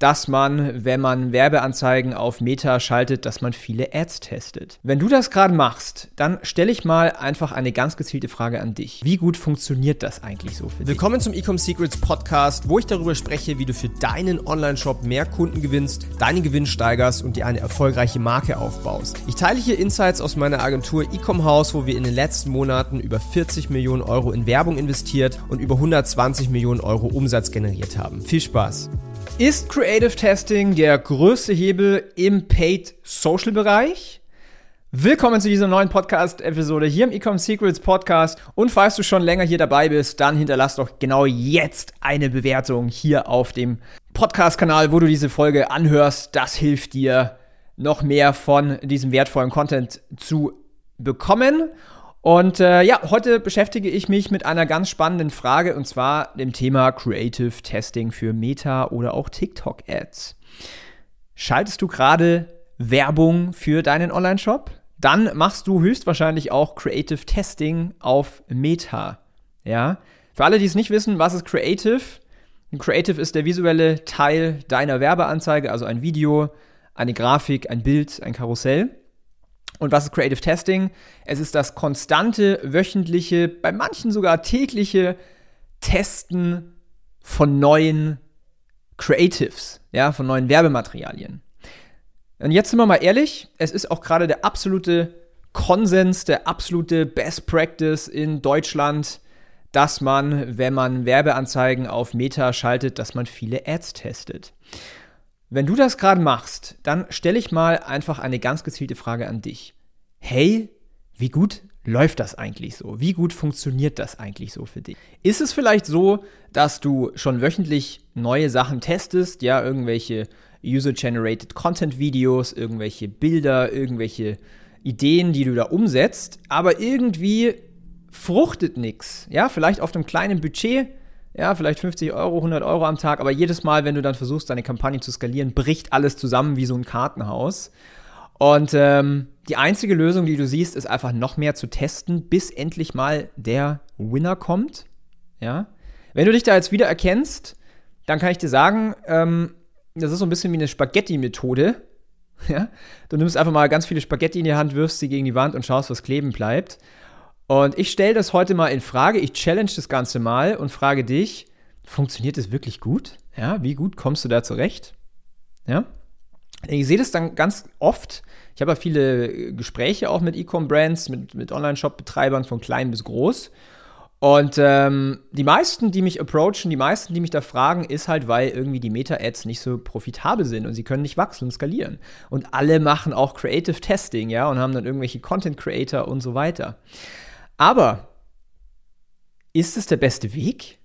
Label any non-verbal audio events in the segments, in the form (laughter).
dass man, wenn man Werbeanzeigen auf Meta schaltet, dass man viele Ads testet. Wenn du das gerade machst, dann stelle ich mal einfach eine ganz gezielte Frage an dich. Wie gut funktioniert das eigentlich so für dich? Willkommen zum Ecom Secrets Podcast, wo ich darüber spreche, wie du für deinen Online-Shop mehr Kunden gewinnst, deinen Gewinn steigerst und dir eine erfolgreiche Marke aufbaust. Ich teile hier Insights aus meiner Agentur Ecom House, wo wir in den letzten Monaten über 40 Millionen Euro in Werbung investiert und über 120 Millionen Euro Umsatz generiert haben. Viel Spaß! Ist Creative Testing der größte Hebel im Paid Social Bereich? Willkommen zu dieser neuen Podcast-Episode hier im Ecom Secrets Podcast. Und falls du schon länger hier dabei bist, dann hinterlass doch genau jetzt eine Bewertung hier auf dem Podcast-Kanal, wo du diese Folge anhörst. Das hilft dir, noch mehr von diesem wertvollen Content zu bekommen. Und äh, ja, heute beschäftige ich mich mit einer ganz spannenden Frage und zwar dem Thema Creative Testing für Meta oder auch TikTok Ads. Schaltest du gerade Werbung für deinen Online-Shop? Dann machst du höchstwahrscheinlich auch Creative Testing auf Meta. Ja? Für alle, die es nicht wissen, was ist Creative? Creative ist der visuelle Teil deiner Werbeanzeige, also ein Video, eine Grafik, ein Bild, ein Karussell. Und was ist Creative Testing? Es ist das konstante, wöchentliche, bei manchen sogar tägliche Testen von neuen Creatives, ja, von neuen Werbematerialien. Und jetzt sind wir mal ehrlich, es ist auch gerade der absolute Konsens, der absolute Best Practice in Deutschland, dass man, wenn man Werbeanzeigen auf Meta schaltet, dass man viele Ads testet. Wenn du das gerade machst, dann stelle ich mal einfach eine ganz gezielte Frage an dich. Hey, wie gut läuft das eigentlich so? Wie gut funktioniert das eigentlich so für dich? Ist es vielleicht so, dass du schon wöchentlich neue Sachen testest, ja, irgendwelche User-Generated Content-Videos, irgendwelche Bilder, irgendwelche Ideen, die du da umsetzt, aber irgendwie fruchtet nichts, ja, vielleicht auf einem kleinen Budget, ja, vielleicht 50 Euro, 100 Euro am Tag, aber jedes Mal, wenn du dann versuchst, deine Kampagne zu skalieren, bricht alles zusammen wie so ein Kartenhaus. Und ähm, die einzige Lösung, die du siehst, ist einfach noch mehr zu testen, bis endlich mal der Winner kommt. Ja. Wenn du dich da jetzt wieder erkennst, dann kann ich dir sagen, ähm, das ist so ein bisschen wie eine Spaghetti-Methode. (laughs) Ja? Du nimmst einfach mal ganz viele Spaghetti in die Hand, wirfst sie gegen die Wand und schaust, was kleben bleibt. Und ich stelle das heute mal in Frage. Ich challenge das Ganze mal und frage dich, funktioniert das wirklich gut? Ja, wie gut kommst du da zurecht? Ja? Ich sehe das dann ganz oft. Ich habe ja viele Gespräche auch mit E-Com-Brands, mit, mit Online-Shop-Betreibern von klein bis groß. Und ähm, die meisten, die mich approachen, die meisten, die mich da fragen, ist halt, weil irgendwie die Meta-Ads nicht so profitabel sind und sie können nicht wachsen und skalieren. Und alle machen auch Creative Testing, ja, und haben dann irgendwelche Content-Creator und so weiter. Aber ist es der beste Weg?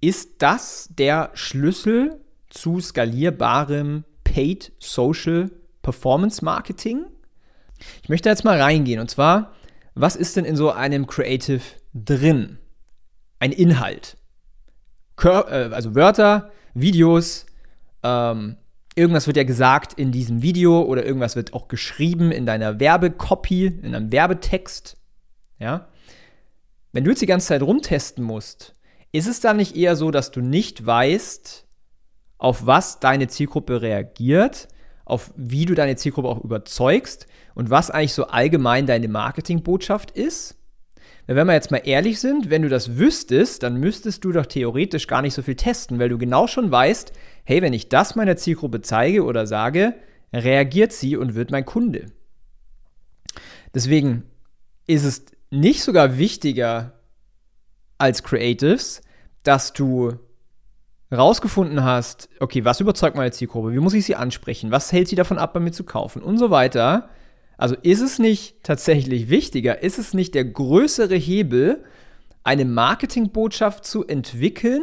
Ist das der Schlüssel zu skalierbarem Paid Social Performance Marketing? Ich möchte jetzt mal reingehen und zwar, was ist denn in so einem Creative drin? Ein Inhalt. Kör äh, also Wörter, Videos, ähm, irgendwas wird ja gesagt in diesem Video oder irgendwas wird auch geschrieben in deiner Werbecopy, in einem Werbetext. Ja? Wenn du jetzt die ganze Zeit rumtesten musst, ist es dann nicht eher so, dass du nicht weißt, auf was deine Zielgruppe reagiert, auf wie du deine Zielgruppe auch überzeugst und was eigentlich so allgemein deine Marketingbotschaft ist? Wenn wir jetzt mal ehrlich sind, wenn du das wüsstest, dann müsstest du doch theoretisch gar nicht so viel testen, weil du genau schon weißt, hey, wenn ich das meiner Zielgruppe zeige oder sage, reagiert sie und wird mein Kunde. Deswegen ist es nicht sogar wichtiger als Creatives, dass du rausgefunden hast, okay, was überzeugt meine Zielgruppe, wie muss ich sie ansprechen, was hält sie davon ab, bei mir zu kaufen und so weiter. Also ist es nicht tatsächlich wichtiger, ist es nicht der größere Hebel, eine Marketingbotschaft zu entwickeln,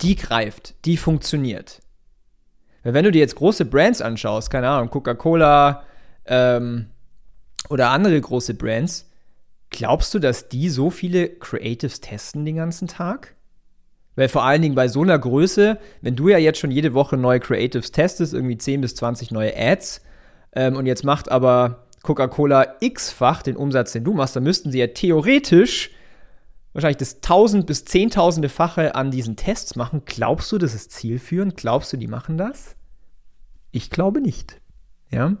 die greift, die funktioniert. Weil wenn du dir jetzt große Brands anschaust, keine Ahnung, Coca-Cola, ähm, oder andere große Brands, glaubst du, dass die so viele Creatives testen den ganzen Tag? Weil vor allen Dingen bei so einer Größe, wenn du ja jetzt schon jede Woche neue Creatives testest, irgendwie 10 bis 20 neue Ads, ähm, und jetzt macht aber Coca-Cola x-fach den Umsatz, den du machst, dann müssten sie ja theoretisch wahrscheinlich das tausend bis zehntausende Fache an diesen Tests machen. Glaubst du, das ist zielführend? Glaubst du, die machen das? Ich glaube nicht. Ja.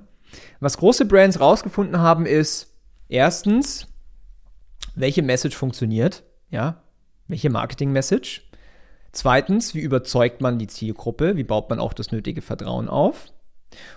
Was große Brands rausgefunden haben, ist erstens, welche Message funktioniert, ja, welche Marketing-Message. Zweitens, wie überzeugt man die Zielgruppe, wie baut man auch das nötige Vertrauen auf.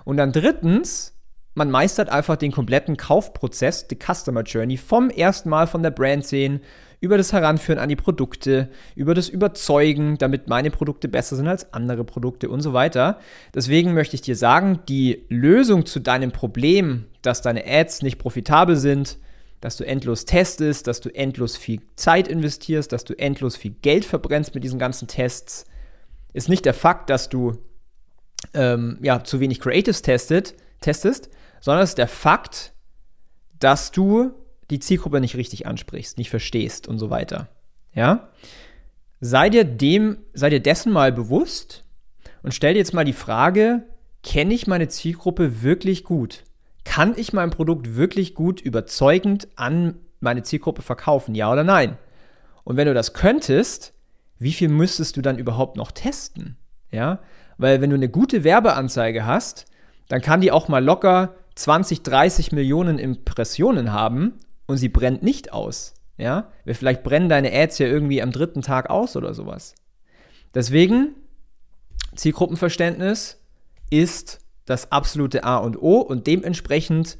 Und dann drittens, man meistert einfach den kompletten Kaufprozess, die Customer Journey, vom ersten Mal von der Brand sehen, über das Heranführen an die Produkte, über das Überzeugen, damit meine Produkte besser sind als andere Produkte und so weiter. Deswegen möchte ich dir sagen, die Lösung zu deinem Problem, dass deine Ads nicht profitabel sind, dass du endlos testest, dass du endlos viel Zeit investierst, dass du endlos viel Geld verbrennst mit diesen ganzen Tests, ist nicht der Fakt, dass du ähm, ja, zu wenig Creatives testet, testest, sondern es ist der Fakt, dass du die Zielgruppe nicht richtig ansprichst, nicht verstehst und so weiter. Ja? Sei dir dem, sei dir dessen mal bewusst und stell dir jetzt mal die Frage, kenne ich meine Zielgruppe wirklich gut? Kann ich mein Produkt wirklich gut überzeugend an meine Zielgruppe verkaufen? Ja oder nein? Und wenn du das könntest, wie viel müsstest du dann überhaupt noch testen? Ja? Weil wenn du eine gute Werbeanzeige hast, dann kann die auch mal locker 20, 30 Millionen Impressionen haben und sie brennt nicht aus. Ja, vielleicht brennen deine Ads ja irgendwie am dritten Tag aus oder sowas. Deswegen, Zielgruppenverständnis ist das absolute A und O und dementsprechend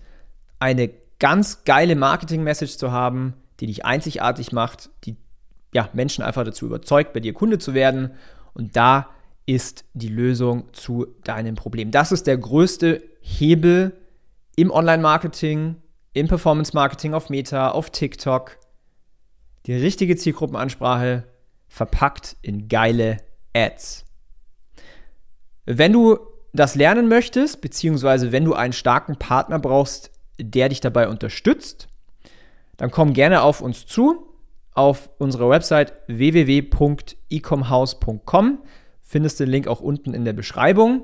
eine ganz geile Marketing-Message zu haben, die dich einzigartig macht, die ja, Menschen einfach dazu überzeugt, bei dir Kunde zu werden. Und da ist die Lösung zu deinem Problem. Das ist der größte Hebel im Online-Marketing, im Performance-Marketing auf Meta, auf TikTok. Die richtige Zielgruppenansprache verpackt in geile Ads. Wenn du das lernen möchtest, beziehungsweise wenn du einen starken Partner brauchst, der dich dabei unterstützt, dann komm gerne auf uns zu. Auf unserer Website www.ecomhouse.com findest den Link auch unten in der Beschreibung.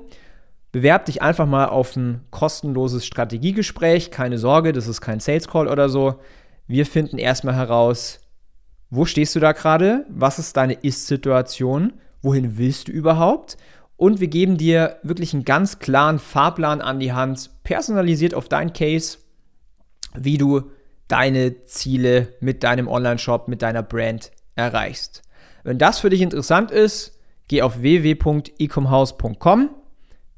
Bewerb dich einfach mal auf ein kostenloses Strategiegespräch. Keine Sorge, das ist kein Sales Call oder so. Wir finden erstmal heraus, wo stehst du da gerade? Was ist deine Ist-Situation? Wohin willst du überhaupt? Und wir geben dir wirklich einen ganz klaren Fahrplan an die Hand, personalisiert auf dein Case, wie du deine Ziele mit deinem Online-Shop, mit deiner Brand erreichst. Wenn das für dich interessant ist, geh auf www.ecomhouse.com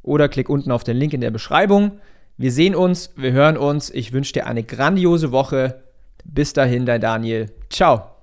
oder klick unten auf den Link in der Beschreibung. Wir sehen uns, wir hören uns. Ich wünsche dir eine grandiose Woche. Bis dahin, dein Daniel. Ciao.